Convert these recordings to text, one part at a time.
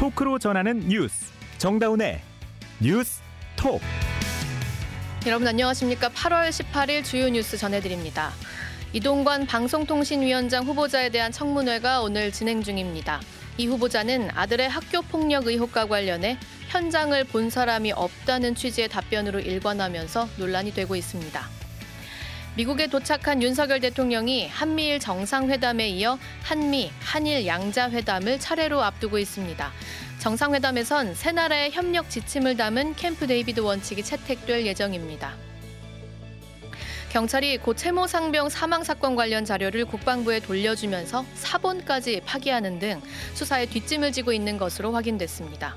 토크로 전하는 뉴스 정다운의 뉴스 톡 여러분 안녕하십니까? 8월 18일 주요 뉴스 전해드립니다. 이동관 방송통신위원장 후보자에 대한 청문회가 오늘 진행 중입니다. 이 후보자는 아들의 학교 폭력 의혹과 관련해 현장을 본 사람이 없다는 취지의 답변으로 일관하면서 논란이 되고 있습니다. 미국에 도착한 윤석열 대통령이 한미일 정상회담에 이어 한미, 한일 양자회담을 차례로 앞두고 있습니다. 정상회담에선 세 나라의 협력 지침을 담은 캠프 데이비드 원칙이 채택될 예정입니다. 경찰이 고 채모 상병 사망 사건 관련 자료를 국방부에 돌려주면서 사본까지 파기하는 등 수사에 뒷짐을 지고 있는 것으로 확인됐습니다.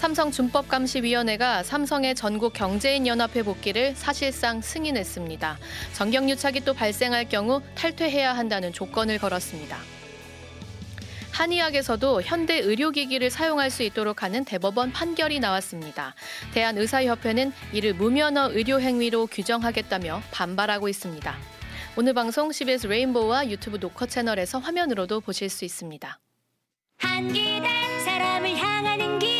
삼성준법감시위원회가 삼성의 전국 경제인 연합회 복귀를 사실상 승인했습니다. 정경유착이 또 발생할 경우 탈퇴해야 한다는 조건을 걸었습니다. 한의학에서도 현대 의료기기를 사용할 수 있도록 하는 대법원 판결이 나왔습니다. 대한의사협회는 이를 무면허 의료행위로 규정하겠다며 반발하고 있습니다. 오늘 방송 CBS 레인보우와 유튜브 녹화 채널에서 화면으로도 보실 수 있습니다. 한기대 사람을 향하는 기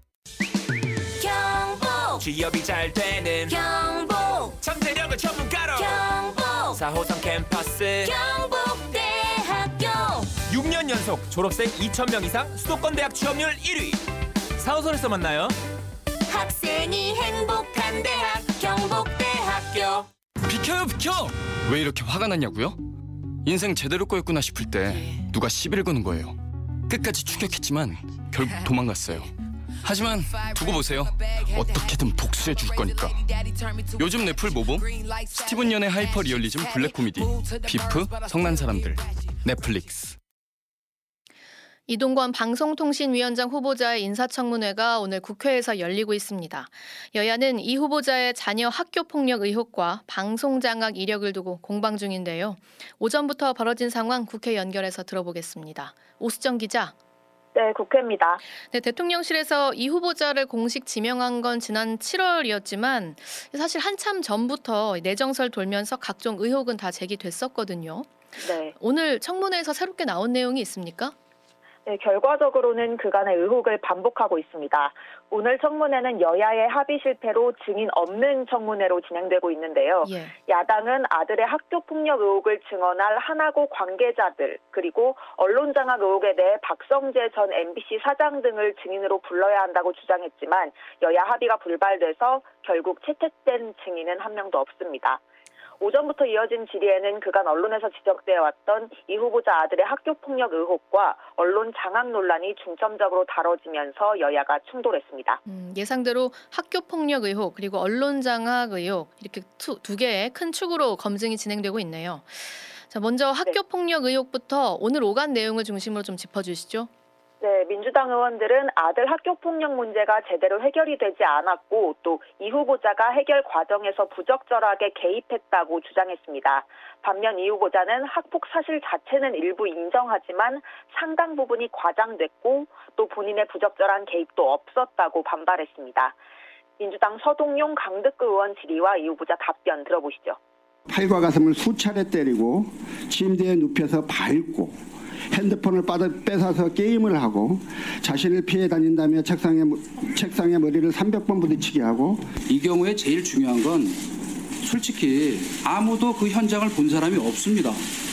취업이 잘 되는 경북 잠재력을 전문가로 경북 4호선 캠퍼스 경북대학교 6년 연속 졸업생 2,000명 이상 수도권 대학 취업률 1위 4호선에서 만나요 학생이 행복한 대학 경북대학교 비켜요 비켜! 왜 이렇게 화가 났냐고요? 인생 제대로 꼬였구나 싶을 때 누가 시비를 거는 거예요. 끝까지 추격했지만 결국 도망갔어요. 하지만 두고 보세요. 어떻게든 복수해 줄 거니까. 요즘 넷플 모범 스티븐 연의 하이퍼 리얼리즘 블랙 코미디 비프 성난 사람들 넷플릭스. 이동관 방송통신위원장 후보자의 인사청문회가 오늘 국회에서 열리고 있습니다. 여야는 이 후보자의 자녀 학교폭력 의혹과 방송장악 이력을 두고 공방 중인데요. 오전부터 벌어진 상황 국회 연결해서 들어보겠습니다. 오수정 기자. 네, 국회입니다. 네, 대통령실에서 이 후보자를 공식 지명한 건 지난 7월이었지만 사실 한참 전부터 내정설 돌면서 각종 의혹은 다 제기됐었거든요. 네. 오늘 청문회에서 새롭게 나온 내용이 있습니까? 네, 결과적으로는 그간의 의혹을 반복하고 있습니다. 오늘 청문회는 여야의 합의 실패로 증인 없는 청문회로 진행되고 있는데요. 예. 야당은 아들의 학교 폭력 의혹을 증언할 하나고 관계자들 그리고 언론 장악 의혹에 대해 박성재 전 MBC 사장 등을 증인으로 불러야 한다고 주장했지만 여야 합의가 불발돼서 결국 채택된 증인은 한 명도 없습니다. 오전부터 이어진 질의에는 그간 언론에서 지적되어 왔던 이 후보자 아들의 학교 폭력 의혹과 언론 장악 논란이 중점적으로 다뤄지면서 여야가 충돌했습니다. 음, 예상대로 학교 폭력 의혹 그리고 언론 장악 의혹 이렇게 투, 두 개의 큰 축으로 검증이 진행되고 있네요. 자, 먼저 학교 폭력 의혹부터 오늘 오간 내용을 중심으로 좀 짚어주시죠. 네, 민주당 의원들은 아들 학교 폭력 문제가 제대로 해결이 되지 않았고 또 이 후보자가 해결 과정에서 부적절하게 개입했다고 주장했습니다. 반면 이 후보자는 학폭 사실 자체는 일부 인정하지만 상당 부분이 과장됐고 또 본인의 부적절한 개입도 없었다고 반발했습니다. 민주당 서동용 강득구 의원 질의와 이 후보자 답변 들어보시죠. 팔과 가슴을 수차례 때리고 침대에 눕혀서 밟고 핸드폰을 빠져 뺏어서 게임을 하고 자신을 피해 다닌다며 책상에 책상에 머리를 300번 부딪히게 하고 이 경우에 제일 중요한 건 솔직히 아무도 그 현장을 본 사람이 없습니다.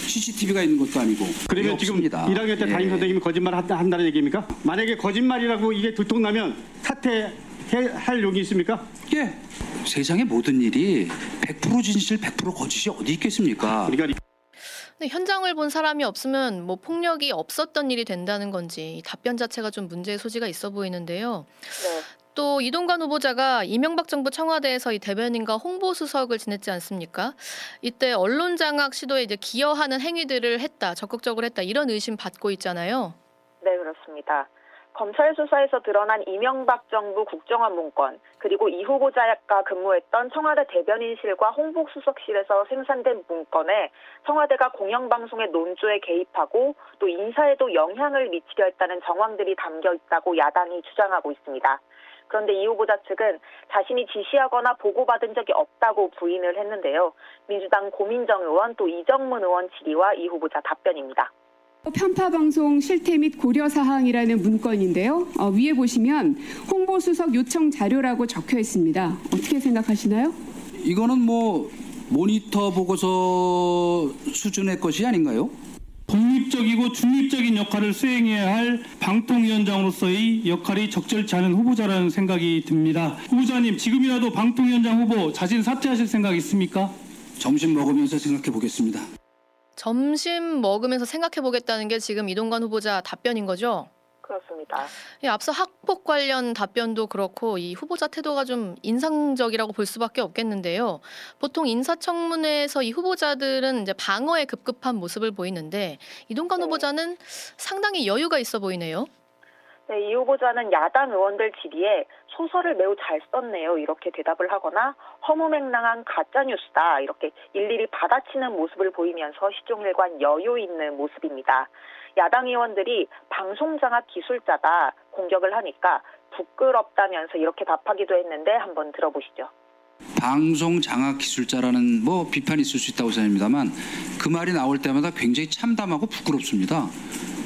CCTV가 있는 것도 아니고. 그러면 지금 없습니다. 1학년 때 담임 예. 선생님이 거짓말 한다, 한다는 얘기입니까? 만약에 거짓말이라고 이게 들통나면 사퇴 할 용이 있습니까? 예. 세상의 모든 일이 100% 진실, 100% 거짓이 어디 있겠습니까? 우리가 근데 현장을 본 사람이 없으면 뭐 폭력이 없었던 일이 된다는 건지 이 답변 자체가 좀 문제의 소지가 있어 보이는데요. 네. 또 이동관 후보자가 이명박 정부 청와대에서 이 대변인과 홍보 수석을 지냈지 않습니까? 이때 언론 장악 시도에 이제 기여하는 행위들을 했다, 적극적으로 했다 이런 의심 받고 있잖아요. 네, 그렇습니다. 검찰 수사에서 드러난 이명박 정부 국정원 문건, 그리고 이 후보자가 근무했던 청와대 대변인실과 홍보수석실에서 생산된 문건에 청와대가 공영방송의 논조에 개입하고 또 인사에도 영향을 미치려 했다는 정황들이 담겨 있다고 야당이 주장하고 있습니다. 그런데 이 후보자 측은 자신이 지시하거나 보고받은 적이 없다고 부인을 했는데요. 민주당 고민정 의원 또 이정문 의원 질의와 이 후보자 답변입니다. 편파 방송 실태 및 고려 사항이라는 문건인데요. 어, 위에 보시면 홍보수석 요청 자료라고 적혀 있습니다. 어떻게 생각하시나요? 이거는 뭐 모니터 보고서 수준의 것이 아닌가요? 독립적이고 중립적인 역할을 수행해야 할 방통위원장으로서의 역할이 적절치 않은 후보자라는 생각이 듭니다. 후보자님 지금이라도 방통위원장 후보 자신 사퇴하실 생각 있습니까? 점심 먹으면서 생각해 보겠습니다. 점심 먹으면서 생각해 보겠다는 게 지금 이동관 후보자 답변인 거죠? 그렇습니다. 예, 앞서 학폭 관련 답변도 그렇고 이 후보자 태도가 좀 인상적이라고 볼 수밖에 없겠는데요. 보통 인사청문회에서 이 후보자들은 이제 방어에 급급한 모습을 보이는데 이동관 네. 후보자는 상당히 여유가 있어 보이네요. 네, 이 후보자는 야당 의원들 질의에 소설을 매우 잘 썼네요. 이렇게 대답을 하거나 허무맹랑한 가짜뉴스다. 이렇게 일일이 받아치는 모습을 보이면서 시종일관 여유 있는 모습입니다. 야당 의원들이 방송장악 기술자다 공격을 하니까 부끄럽다면서 이렇게 답하기도 했는데 한번 들어보시죠. 방송 장악 기술자라는 뭐 비판이 있을 수 있다고 생각합니다만 그 말이 나올 때마다 굉장히 참담하고 부끄럽습니다.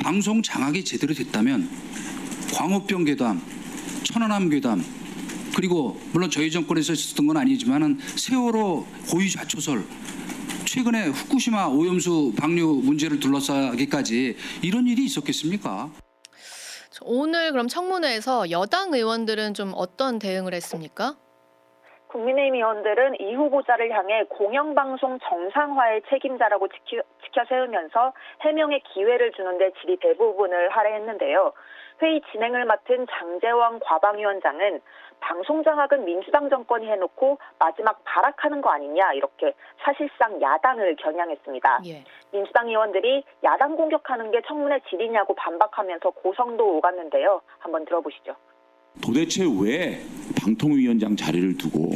방송 장악이 제대로 됐다면 광우병 괴담, 천안함 괴담 그리고 물론 저희 정권에서 있었던 건 아니지만은 세월호 고유 좌초설 최근에 후쿠시마 오염수 방류 문제를 둘러싸기까지 이런 일이 있었겠습니까? 오늘 그럼 청문회에서 여당 의원들은 좀 어떤 대응을 했습니까? 국민의힘 의원들은 이 후보자를 향해 공영방송 정상화의 책임자라고 지켜, 지켜 세우면서 해명의 기회를 주는데 질의 대부분을 할애했는데요. 회의 진행을 맡은 장재원 과방위원장은 방송 장악은 민주당 정권이 해놓고 마지막 발악하는 거 아니냐 이렇게 사실상 야당을 겨냥했습니다. 예. 민주당 의원들이 야당 공격하는 게 청문회 질이냐고 반박하면서 고성도 오갔는데요. 한번 들어보시죠. 도대체 왜 방통위원장 자리를 두고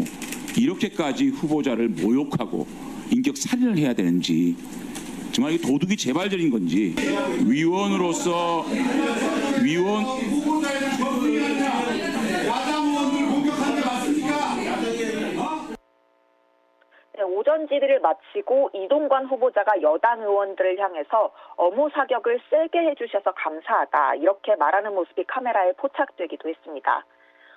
이렇게까지 후보자를 모욕하고 인격 살인을 해야 되는지 정말 이 도둑이 재발절인 건지 위원으로서 위원 네, 오전 질의를 마치고 이동관 후보자가 여당 의원들을 향해서 업무 사격을 세게 해주셔서 감사하다 이렇게 말하는 모습이 카메라에 포착되기도 했습니다.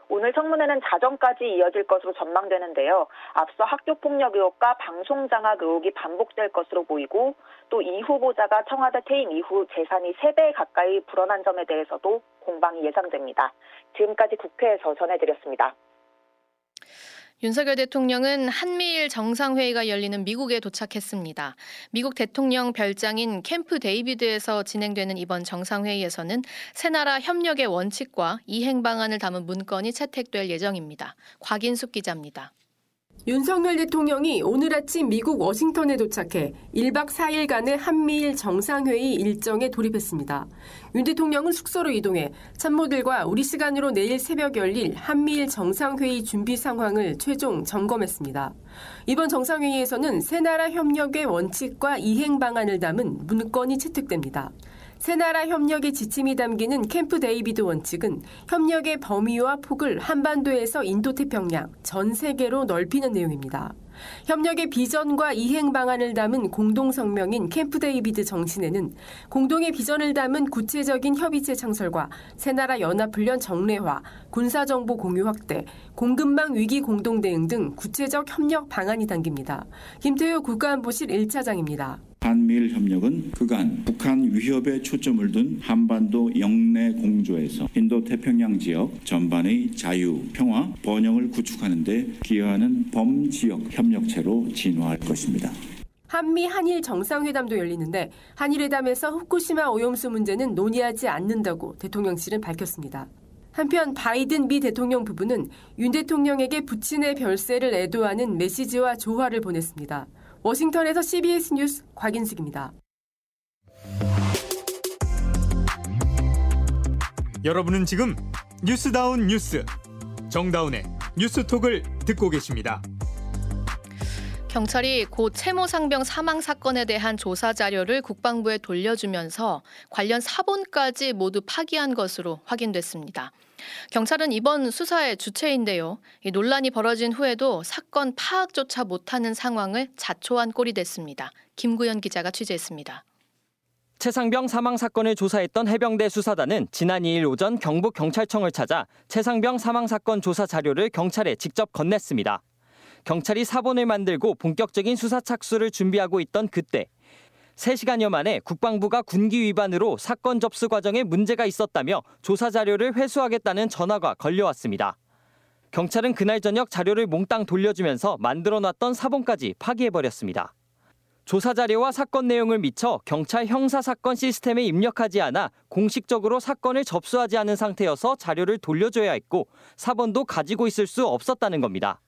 오늘 청문회는 자정까지 이어질 것으로 전망되는데요. 앞서 학교 폭력 의혹과 방송 장악 의혹이 반복될 것으로 보이고 또 이 후보자가 청와대 퇴임 이후 재산이 3배 가까이 불어난 점에 대해서도 공방이 예상됩니다. 지금까지 국회에서 전해드렸습니다. 윤석열 대통령은 한미일 정상회의가 열리는 미국에 도착했습니다. 미국 대통령 별장인 캠프 데이비드에서 진행되는 이번 정상회의에서는 세 나라 협력의 원칙과 이행 방안을 담은 문건이 채택될 예정입니다. 곽인숙 기자입니다. 윤석열 대통령이 오늘 아침 미국 워싱턴에 도착해 1박 4일간의 한미일 정상회의 일정에 돌입했습니다. 윤 대통령은 숙소로 이동해 참모들과 우리 시간으로 내일 새벽 열릴 한미일 정상회의 준비 상황을 최종 점검했습니다. 이번 정상회의에서는 세 나라 협력의 원칙과 이행 방안을 담은 문건이 채택됩니다. 세 나라 협력의 지침이 담기는 캠프 데이비드 원칙은 협력의 범위와 폭을 한반도에서 인도태평양, 전 세계로 넓히는 내용입니다. 협력의 비전과 이행 방안을 담은 공동 성명인 캠프 데이비드 정신에는 공동의 비전을 담은 구체적인 협의체 창설과 세 나라 연합훈련 정례화, 군사 정보 공유 확대, 공급망 위기 공동 대응 등 구체적 협력 방안이 담깁니다. 김태효 국가안보실 1차장입니다. 한미일 협력은 그간 북한 위협에 초점을 둔 한반도 영내 공조에서 인도 태평양 지역 전반의 자유, 평화, 번영을 구축하는 데 기여하는 범지역 협력체로 진화할 것입니다. 한미 한일 정상회담도 열리는데 한일회담에서 후쿠시마 오염수 문제는 논의하지 않는다고 대통령실은 밝혔습니다. 한편 바이든 미 대통령 부부는 윤 대통령에게 부친의 별세를 애도하는 메시지와 조화를 보냈습니다. 워싱턴에서 CBS 뉴스 곽인숙입니다. 여러분은 지금 뉴스다운 뉴스 정다운의 뉴스톡을 듣고 계십니다. 경찰이 고 채모 상병 사망 사건에 대한 조사 자료를 국방부에 돌려주면서 관련 사본까지 모두 파기한 것으로 확인됐습니다. 경찰은 이번 수사의 주체인데요. 이 논란이 벌어진 후에도 사건 파악조차 못하는 상황을 자초한 꼴이 됐습니다. 김구현 기자가 취재했습니다. 최상병 사망 사건을 조사했던 해병대 수사단은 지난 2일 오전 경북 경찰청을 찾아 최상병 사망 사건 조사 자료를 경찰에 직접 건넸습니다. 경찰이 사본을 만들고 본격적인 수사 착수를 준비하고 있던 그때 3시간여 만에 국방부가 군기 위반으로 사건 접수 과정에 문제가 있었다며 조사 자료를 회수하겠다는 전화가 걸려왔습니다. 경찰은 그날 저녁 자료를 몽땅 돌려주면서 만들어놨던 사본까지 파기해버렸습니다. 조사 자료와 사건 내용을 미처 경찰 형사 사건 시스템에 입력하지 않아 공식적으로 사건을 접수하지 않은 상태여서 자료를 돌려줘야 했고 사본도 가지고 있을 수 없었다는 겁니다.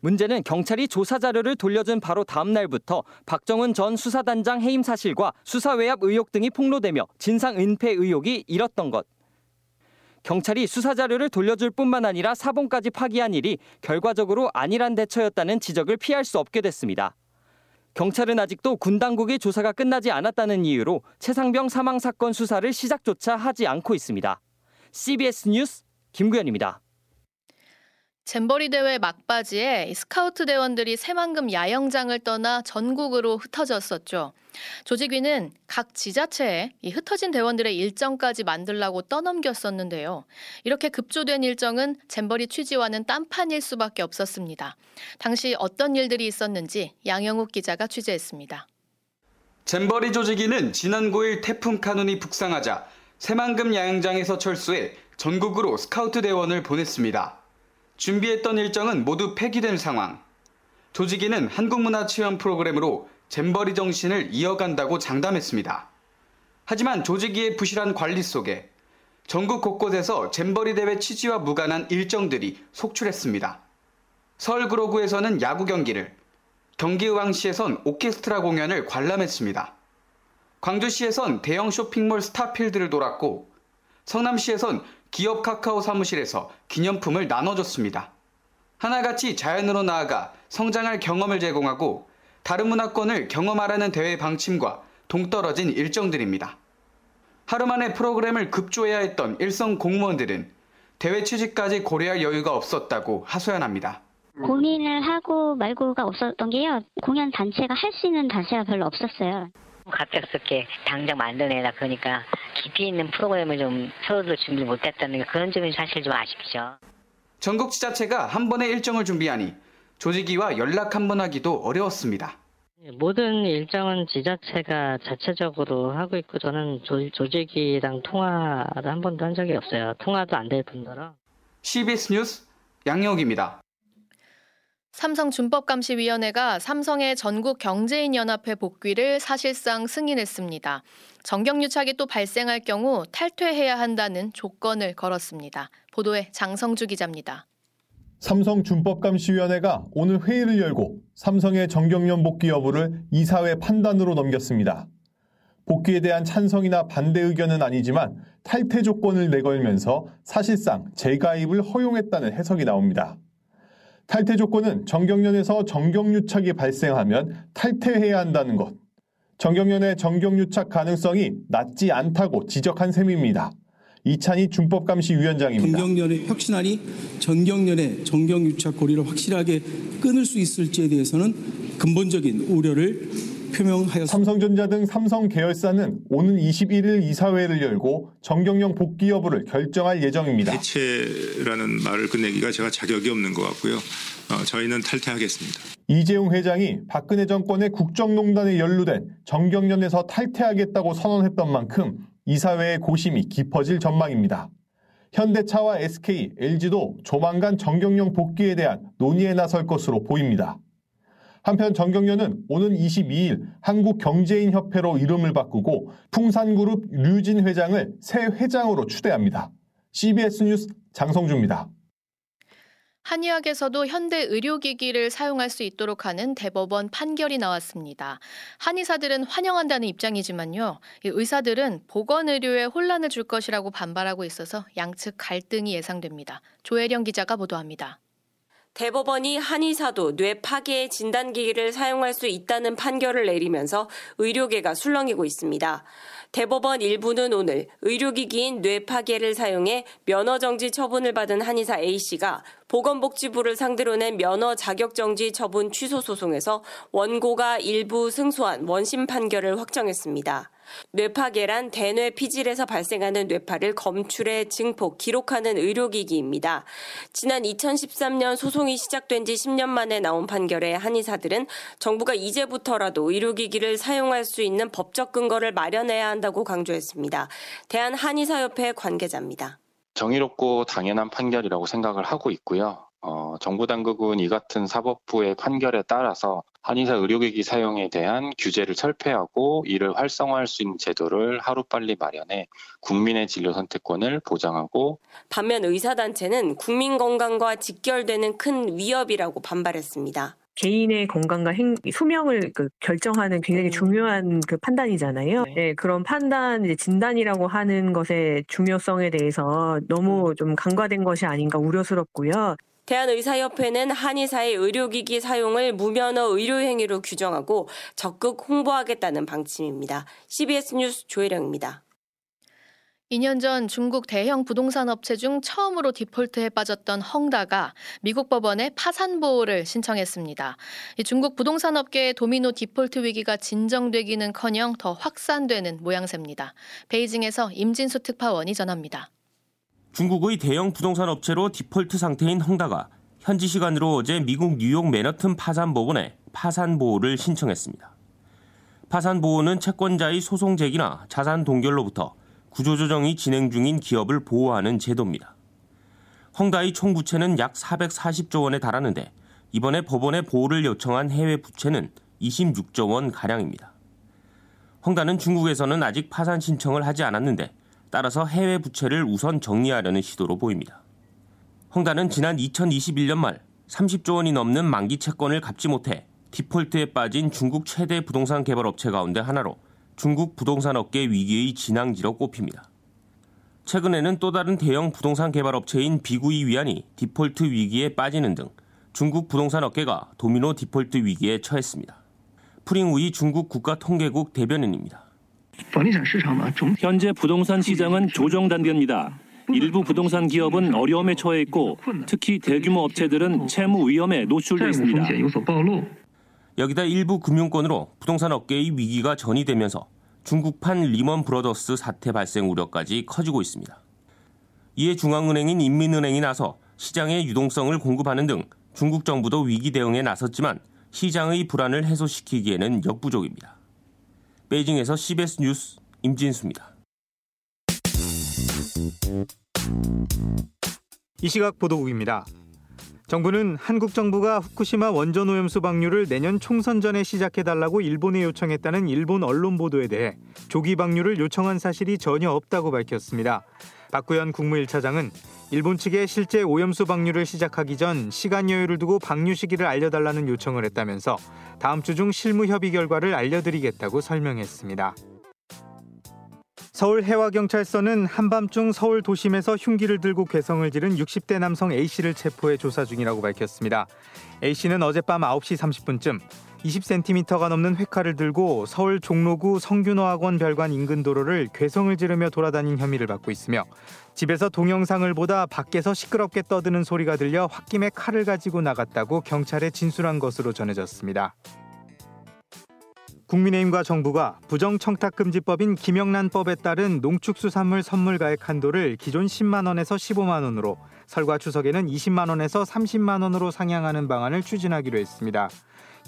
문제는 경찰이 조사 자료를 돌려준 바로 다음 날부터 박정훈 전 수사단장 해임 사실과 수사 외압 의혹 등이 폭로되며 진상 은폐 의혹이 일었던 것. 경찰이 수사 자료를 돌려줄 뿐만 아니라 사본까지 파기한 일이 결과적으로 안일한 대처였다는 지적을 피할 수 없게 됐습니다. 경찰은 아직도 군 당국의 조사가 끝나지 않았다는 이유로 최상병 사망 사건 수사를 시작조차 하지 않고 있습니다. CBS 뉴스 김구현입니다. 잼버리 대회 막바지에 스카우트 대원들이 새만금 야영장을 떠나 전국으로 흩어졌었죠. 조직위는 각 지자체에 이 흩어진 대원들의 일정까지 만들라고 떠넘겼었는데요. 이렇게 급조된 일정은 잼버리 취지와는 딴판일 수밖에 없었습니다. 당시 어떤 일들이 있었는지 양영욱 기자가 취재했습니다. 잼버리 조직위는 지난 9일 태풍 카눈이 북상하자 새만금 야영장에서 철수해 전국으로 스카우트 대원을 보냈습니다. 준비했던 일정은 모두 폐기된 상황. 조직위는 한국문화 체험 프로그램으로 잼버리 정신을 이어간다고 장담했습니다. 하지만 조직위의 부실한 관리 속에 전국 곳곳에서 잼버리 대회 취지와 무관한 일정들이 속출했습니다. 서울 구로구에서는 야구 경기를, 경기의왕시에선 오케스트라 공연을 관람했습니다. 광주시에선 대형 쇼핑몰 스타필드를 돌았고 성남시에선 기업 카카오 사무실에서 기념품을 나눠줬습니다. 하나같이 자연으로 나아가 성장할 경험을 제공하고 다른 문화권을 경험하라는 대회 방침과 동떨어진 일정들입니다. 하루 만에 프로그램을 급조해야 했던 일선 공무원들은 대회 취지까지 고려할 여유가 없었다고 하소연합니다. 고민을 하고 말고가 없었던 게요. 공연 단체가 할 수 있는 단체가 별로 없었어요. 갑작스럽게 당장 만들어내라 그러니까 깊이 있는 프로그램을 좀 서로들 준비 못했다는 게 그런 점이 사실 좀 아쉽죠. 전국 지자체가 한 번의 일정을 준비하니 조직위와 연락 한 번 하기도 어려웠습니다. 모든 일정은 지자체가 자체적으로 하고 있고 저는 조, 조직위랑 통화를 한 번도 한 적이 없어요. 통화도 안 될 뿐더러. CBS 뉴스 양영욱입니다. 삼성준법감시위원회가 삼성의 전국 경제인 연합회 복귀를 사실상 승인했습니다. 정경유착이 또 발생할 경우 탈퇴해야 한다는 조건을 걸었습니다. 보도에 장성주 기자입니다. 삼성준법감시위원회가 오늘 회의를 열고 삼성의 정경련 복귀 여부를 이사회 판단으로 넘겼습니다. 복귀에 대한 찬성이나 반대 의견은 아니지만 탈퇴 조건을 내걸면서 사실상 재가입을 허용했다는 해석이 나옵니다. 탈퇴 조건은 정경련에서 정경유착이 발생하면 탈퇴해야 한다는 것. 정경련의 정경유착 가능성이 낮지 않다고 지적한 셈입니다. 이찬희 준법감시위원장입니다. 정경련의 혁신안이 전경련의 정경유착 고리를 확실하게 끊을 수 있을지에 대해서는 근본적인 우려를 표명하였습니다. 삼성전자 등 삼성 계열사는 오는 21일 이사회를 열고 정경련 복귀 여부를 결정할 예정입니다. 해체라는 말을 끝내기가 제가 자격이 없는 것 같고요. 어, 저희는 탈퇴하겠습니다. 이재용 회장이 박근혜 정권의 국정농단에 연루된 정경련에서 탈퇴하겠다고 선언했던 만큼 이사회의 고심이 깊어질 전망입니다. 현대차와 SK, LG도 조만간 정경련 복귀에 대한 논의에 나설 것으로 보입니다. 한편 정경련은 오는 22일 한국경제인협회로 이름을 바꾸고 풍산그룹 류진 회장을 새 회장으로 추대합니다. CBS 뉴스 장성주입니다. 한의학에서도 현대 의료기기를 사용할 수 있도록 하는 대법원 판결이 나왔습니다. 한의사들은 환영한다는 입장이지만요. 의사들은 보건의료에 혼란을 줄 것이라고 반발하고 있어서 양측 갈등이 예상됩니다. 조혜령 기자가 보도합니다. 대법원이 한의사도 뇌 파괴의 진단기기를 사용할 수 있다는 판결을 내리면서 의료계가 술렁이고 있습니다. 대법원 일부는 오늘 의료기기인 뇌 파괴를 사용해 면허정지 처분을 받은 한의사 A씨가 보건복지부를 상대로 낸 면허 자격정지 처분 취소 소송에서 원고가 일부 승소한 원심 판결을 확정했습니다. 뇌파계란 대뇌 피질에서 발생하는 뇌파를 검출해 증폭, 기록하는 의료기기입니다. 지난 2013년 소송이 시작된 지 10년 만에 나온 판결에 한의사들은 정부가 이제부터라도 의료기기를 사용할 수 있는 법적 근거를 마련해야 한다고 강조했습니다. 대한한의사협회 관계자입니다. 정의롭고 당연한 판결이라고 생각을 하고 있고요. 어, 정부 당국은 이 같은 사법부의 판결에 따라서 한의사 의료기기 사용에 대한 규제를 철폐하고 이를 활성화할 수 있는 제도를 하루빨리 마련해 국민의 진료 선택권을 보장하고 반면 의사단체는 국민 건강과 직결되는 큰 위협이라고 반발했습니다. 개인의 건강과 행, 수명을 그 결정하는 굉장히 중요한 그 판단이잖아요. 네. 그런 판단, 이제 진단이라고 하는 것의 중요성에 대해서 너무 좀 간과된 것이 아닌가 우려스럽고요. 대한의사협회는 한의사의 의료기기 사용을 무면허 의료행위로 규정하고 적극 홍보하겠다는 방침입니다. CBS 뉴스 조혜령입니다. 2년 전 중국 대형 부동산 업체 중 처음으로 디폴트에 빠졌던 헝다가 미국 법원에 파산 보호를 신청했습니다. 중국 부동산 업계의 도미노 디폴트 위기가 진정되기는커녕 더 확산되는 모양새입니다. 베이징에서 임진수 특파원이 전합니다. 중국의 대형 부동산 업체로 디폴트 상태인 헝다가 현지 시간으로 어제 미국 뉴욕 맨하튼 파산 법원에 파산 보호를 신청했습니다. 파산 보호는 채권자의 소송 제기나 자산 동결로부터 구조조정이 진행 중인 기업을 보호하는 제도입니다. 헝다의 총 부채는 약 440조 원에 달하는데 이번에 법원에 보호를 요청한 해외 부채는 26조 원 가량입니다. 헝다는 중국에서는 아직 파산 신청을 하지 않았는데 따라서 해외 부채를 우선 정리하려는 시도로 보입니다. 헝다는 지난 2021년 말 30조 원이 넘는 만기 채권을 갚지 못해 디폴트에 빠진 중국 최대 부동산 개발 업체 가운데 하나로 중국 부동산 업계 위기의 진앙지로 꼽힙니다. 최근에는 또 다른 대형 부동산 개발 업체인 비구이위안이 디폴트 위기에 빠지는 등 중국 부동산 업계가 도미노 디폴트 위기에 처했습니다. 푸링후이 중국 국가통계국 대변인입니다. 현재 부동산 시장은 조정 단계입니다. 일부 부동산 기업은 어려움에 처해 있고 특히 대규모 업체들은 채무 위험에 노출돼 있습니다. 여기다 일부 금융권으로 부동산 업계의 위기가 전이되면서 중국판 리먼 브러더스 사태 발생 우려까지 커지고 있습니다. 이에 중앙은행인 인민은행이 나서 시장의 유동성을 공급하는 등 중국 정부도 위기 대응에 나섰지만 시장의 불안을 해소시키기에는 역부족입니다. 베이징에서 CBS 뉴스 임진수입니다. 이 시각 보도국입니다. 정부는 한국 정부가 후쿠시마 원전 오염수 방류를 내년 총선 전에 시작해달라고 일본에 요청했다는 일본 언론 보도에 대해 조기 방류를 요청한 사실이 전혀 없다고 밝혔습니다. 박구현 국무 1차장은 일본 측에 실제 오염수 방류를 시작하기 전 시간 여유를 두고 방류 시기를 알려달라는 요청을 했다면서 다음 주 중 실무 협의 결과를 알려드리겠다고 설명했습니다. 서울 해와경찰서는 한밤중 서울 도심에서 흉기를 들고 괴성을 지른 60대 남성 A씨를 체포해 조사 중이라고 밝혔습니다. A씨는 어젯밤 9시 30분쯤 20cm가 넘는 회칼을 들고 서울 종로구 성균어학원 별관 인근 도로를 괴성을 지르며 돌아다닌 혐의를 받고 있으며 집에서 동영상을 보다 밖에서 시끄럽게 떠드는 소리가 들려 홧김에 칼을 가지고 나갔다고 경찰에 진술한 것으로 전해졌습니다. 국민의힘과 정부가 부정청탁금지법인 김영란법에 따른 농축수산물 선물 가액 한도를 기존 10만 원에서 15만 원으로 설과 추석에는 20만 원에서 30만 원으로 상향하는 방안을 추진하기로 했습니다.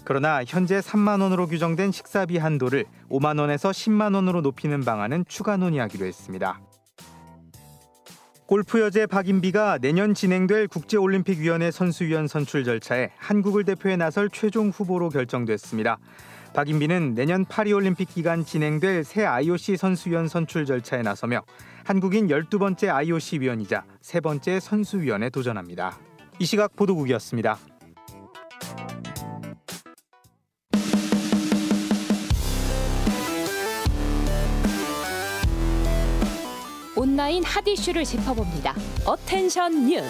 그러나 현재 3만 원으로 규정된 식사비 한도를 5만 원에서 10만 원으로 높이는 방안은 추가 논의하기로 했습니다. 골프 여제 박인비가 내년 진행될 국제올림픽위원회 선수위원 선출 절차에 한국을 대표해 나설 최종 후보로 결정됐습니다. 박인비는 내년 파리올림픽 기간 진행될 새 IOC 선수위원 선출 절차에 나서며 한국인 12번째 IOC 위원이자 세 번째 선수위원에 도전합니다. 이 시각 보도국이었습니다. 온라인 핫 이슈를 짚어봅니다. 어텐션 뉴스.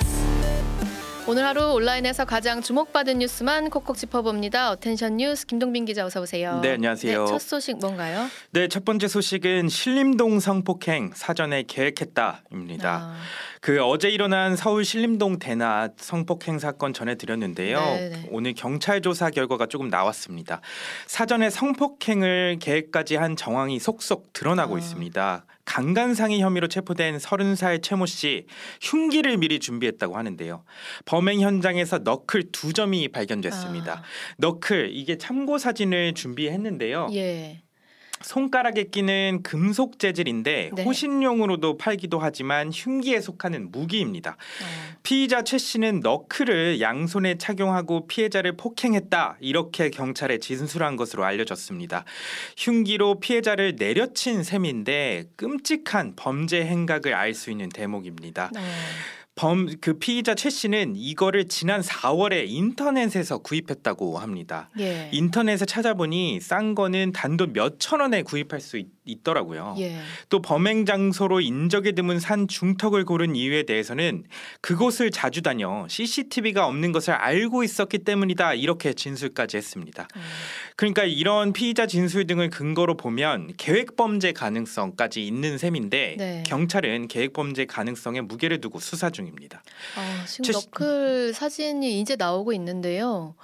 오늘 하루 온라인에서 가장 주목받은 뉴스만 콕콕 짚어봅니다. 어텐션 뉴스 김동빈 기자 어서 오세요. 네, 안녕하세요. 네, 첫 소식 뭔가요? 네, 첫 번째 소식은 신림동 성폭행 사전에 계획했다입니다. 아. 그 어제 일어난 서울 신림동 대낮 성폭행 사건 전해드렸는데요. 네네. 오늘 경찰 조사 결과가 조금 나왔습니다. 사전에 성폭행을 계획까지 한 정황이 속속 드러나고 있습니다. 강간상해 혐의로 체포된 30살 최모 씨 흉기를 미리 준비했다고 하는데요. 범행 현장에서 너클 두 점이 발견됐습니다. 너클 이게 참고 사진을 준비했는데요. 예. 손가락에 끼는 금속 재질인데 네. 호신용으로도 팔기도 하지만 흉기에 속하는 무기입니다. 어. 피의자 최 씨는 너클을 양손에 착용하고 피해자를 폭행했다 이렇게 경찰에 진술한 것으로 알려졌습니다. 흉기로 피해자를 내려친 셈인데 끔찍한 범죄 행각을 알 수 있는 대목입니다. 네. 범 그 피의자 최 씨는 이거를 지난 4월에 인터넷에서 구입했다고 합니다. 예. 인터넷에 찾아보니 싼 거는 단돈 몇천 원에 구입할 수 있, 더라고요 예. 또 범행 장소로 인적이 드문 산 중턱을 고른 이유에 대해서는 그곳을 자주 다녀 CCTV가 없는 것을 알고 있었기 때문이다 이렇게 진술까지 했습니다. 음. 그러니까 이런 피의자 진술 등을 근거로 보면 계획 범죄 가능성까지 있는 셈인데 네. 경찰은 계획 범죄 가능성에 무게를 두고 수사 중입니다. 아, 지금 최- 너클 사진이 이제 나오고 있는데요.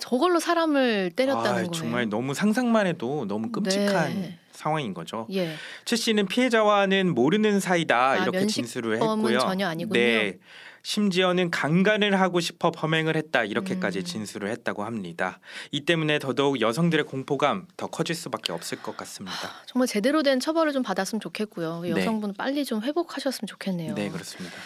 저걸로 사람을 때렸다는 아, 거예요. 정말 너무 상상만 해도 너무 끔찍한 네. 상황인 거죠. 예. 최 씨는 피해자와는 모르는 사이다 아, 이렇게 진술을 했고요. 전혀 아니군요. 네. 심지어는 강간을 하고 싶어 범행을 했다 이렇게까지 음. 진술을 했다고 합니다. 이 때문에 더더욱 여성들의 공포감 더 커질 수밖에 없을 것 같습니다. 정말 제대로 된 처벌을 좀 받았으면 좋겠고요. 네. 여성분 빨리 좀 회복하셨으면 좋겠네요. 네, 그렇습니다.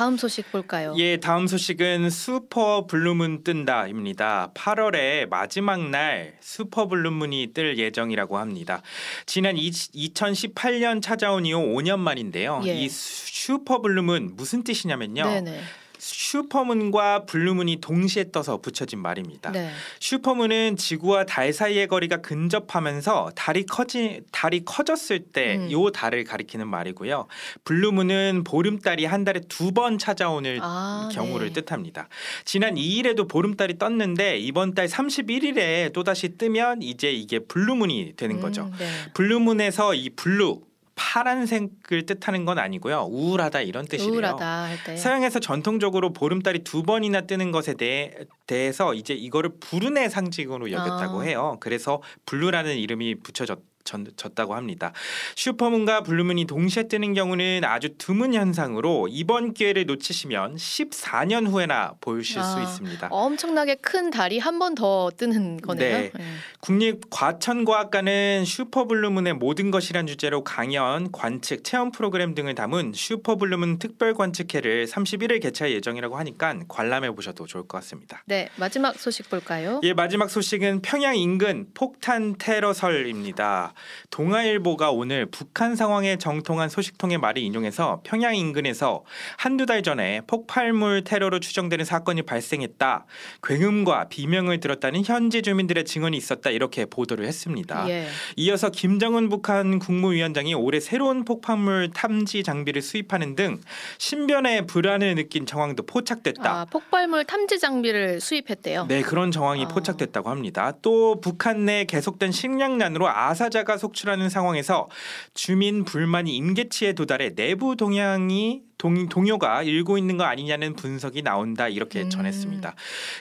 다음 소식 볼까요? 예, 다음 소식은 슈퍼 블루문 뜬다입니다. 8월에 마지막 날 슈퍼 블루문이 뜰 예정이라고 합니다. 지난 2018년 찾아온 이후 5년 만인데요. 예. 이 슈퍼 블루문 무슨 뜻이냐면요. 네네. 슈퍼문과 블루문이 동시에 떠서 붙여진 말입니다. 네. 슈퍼문은 지구와 달 사이의 거리가 근접하면서 달이 커지 달이 커졌을 때 음. 요 달을 가리키는 말이고요. 블루문은 보름달이 한 달에 두 번 찾아오는 아, 경우를 네. 뜻합니다. 지난 2일에도 보름달이 떴는데 이번 달 31일에 또 다시 뜨면 이제 이게 블루문이 되는 거죠. 음, 네. 블루문에서 이 블루 파란색을 뜻하는 건 아니고요. 우울하다 이런 뜻이래요. 우울하다 할 때. 서양에서 전통적으로 보름달이 두 번이나 뜨는 것에 대해, 대해서 이제 이거를 불운의 상징으로 여겼다고 아. 해요. 그래서 블루라는 이름이 붙여졌 졌다고 합니다. 슈퍼문과 블루문이 동시에 뜨는 경우는 아주 드문 현상으로 이번 기회를 놓치시면 14년 후에나 보실 수 아, 있습니다. 엄청나게 큰 달이 한 번 더 뜨는 거네요. 네. 국립과천과학관은 슈퍼블루문의 모든 것이란 주제로 강연, 관측, 체험 프로그램 등을 담은 슈퍼블루문 특별 관측회를 31일 개최할 예정이라고 하니까 관람해 보셔도 좋을 것 같습니다. 네, 마지막 소식 볼까요? 예, 마지막 소식은 평양 인근 폭탄 테러설입니다. 동아일보가 오늘 북한 상황에 정통한 소식통의 말을 인용해서 평양 인근에서 한두 달 전에 폭발물 테러로 추정되는 사건이 발생했다. 굉음과 비명을 들었다는 현지 주민들의 증언이 있었다. 이렇게 보도를 했습니다. 예. 이어서 김정은 북한 국무위원장이 올해 새로운 폭발물 탐지 장비를 수입하는 등 신변의 불안을 느낀 정황도 포착됐다. 아, 폭발물 탐지 장비를 수입했대요. 네, 그런 아. 정황이 포착됐다고 합니다. 또 북한 내 계속된 식량난으로 아사자 가 속출하는 상황에서 주민 불만이 임계치에 도달해 내부 동향이 동, 동요가 일고 있는 거 아니냐는 분석이 나온다 이렇게 음. 전했습니다.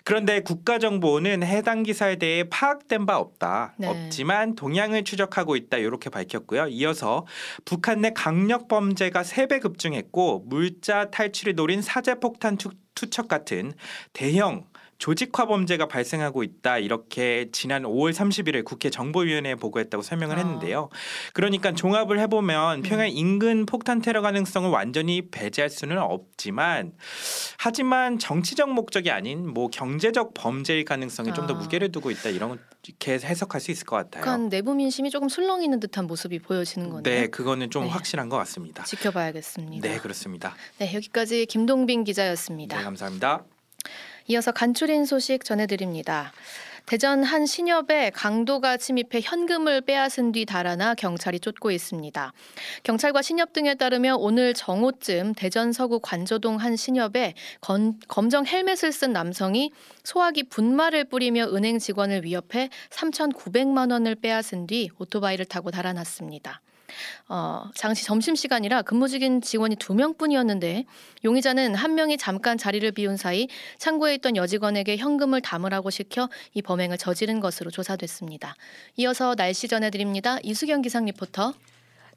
그런데 국가정보원은 해당 기사에 대해 파악된 바 없다. 네. 없지만 동향을 추적하고 있다 이렇게 밝혔고요. 이어서 북한 내 강력 범죄가 세 배 급증했고 물자 탈취를 노린 사제 폭탄 투, 투척 같은 대형 조직화 범죄가 발생하고 있다 이렇게 지난 5월 30일에 국회 정보위원회에 보고했다고 설명을 아. 했는데요. 그러니까 종합을 해보면 네. 평양 인근 폭탄 테러 가능성을 완전히 배제할 수는 없지만 하지만 정치적 목적이 아닌 뭐 경제적 범죄일 좀더 아. 무게를 두고 있다 이렇게 해석할 수 있을 것 같아요. 약간 내부 민심이 조금 술렁이는 듯한 모습이 보여지는 거네요. 네, 그거는 좀 네. 확실한 것 같습니다. 지켜봐야겠습니다. 네, 그렇습니다. 네, 여기까지 김동빈 기자였습니다. 네, 감사합니다. 이어서 간추린 소식 전해드립니다. 대전 한 신협에 강도가 침입해 현금을 빼앗은 뒤 달아나 경찰이 쫓고 있습니다. 경찰과 신협 등에 따르면 오늘 정오쯤 대전 서구 관저동 한 신협에 건- 검정 헬멧을 쓴 남성이 소화기 분말을 뿌리며 은행 직원을 위협해 3,900만 원을 빼앗은 뒤 오토바이를 타고 달아났습니다. 어, 장시 점심 시간이라 근무 중인 직원이 두 명뿐이었는데 용의자는 한 명이 잠깐 자리를 비운 사이 창고에 있던 여직원에게 현금을 담으라고 시켜 이 범행을 저지른 것으로 조사됐습니다. 이어서 날씨 전해드립니다. 이수경 기상 리포터.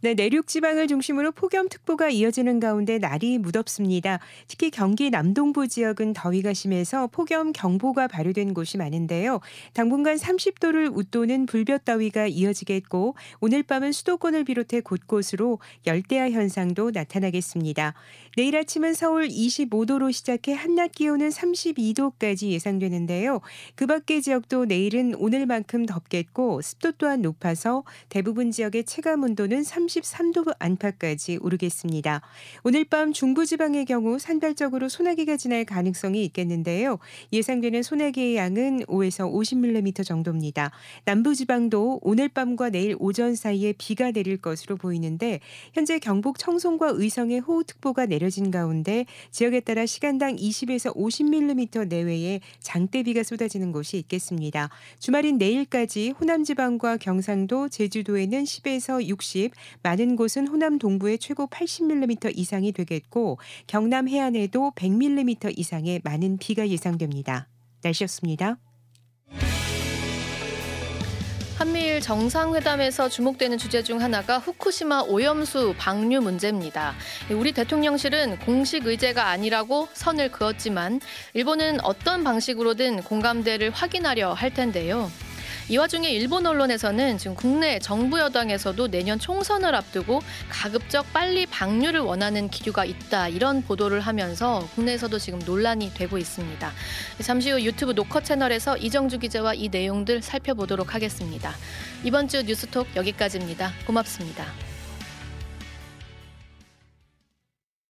네, 내륙 지방을 중심으로 폭염특보가 이어지는 가운데 날이 무덥습니다. 특히 경기 남동부 지역은 더위가 심해서 폭염 경보가 발효된 곳이 많은데요. 당분간 30도를 웃도는 불볕 더위가 이어지겠고 오늘 밤은 수도권을 비롯해 곳곳으로 열대야 현상도 나타나겠습니다. 내일 아침은 서울 25도로 시작해 한낮 기온은 32도까지 예상되는데요. 그 밖의 지역도 내일은 오늘만큼 덥겠고 습도 또한 높아서 대부분 지역의 체감 온도는 33도 안팎까지 오르겠습니다. 오늘 밤 중부지방의 경우 산발적으로 소나기가 지날 가능성이 있겠는데요. 예상되는 소나기의 양은 5에서 50mm 정도입니다. 남부지방도 오늘 밤과 내일 오전 사이에 비가 내릴 것으로 보이는데 현재 경북 청송과 의성에 호우특보가 내려진 가운데 지역에 따라 시간당 20에서 50mm 내외의 장대비가 쏟아지는 곳이 있겠습니다. 주말인 내일까지 호남 지방과 경상도, 제주도에는 10에서 60, 많은 곳은 호남 동부에 최고 80mm 이상이 되겠고 경남 해안에도 100mm 이상의 많은 비가 예상됩니다. 날씨였습니다. 한미일 정상회담에서 주목되는 주제 중 하나가 후쿠시마 오염수 방류 문제입니다. 우리 대통령실은 공식 의제가 아니라고 선을 그었지만 일본은 어떤 방식으로든 공감대를 확인하려 할 텐데요. 이 와중에 일본 언론에서는 지금 국내 정부 여당에서도 내년 총선을 앞두고 가급적 빨리 방류를 원하는 기류가 있다 이런 보도를 하면서 국내에서도 지금 논란이 되고 있습니다. 잠시 후 유튜브 노커 채널에서 이정주 기자와 이 내용들 살펴보도록 하겠습니다. 이번 주 뉴스톡 여기까지입니다. 고맙습니다.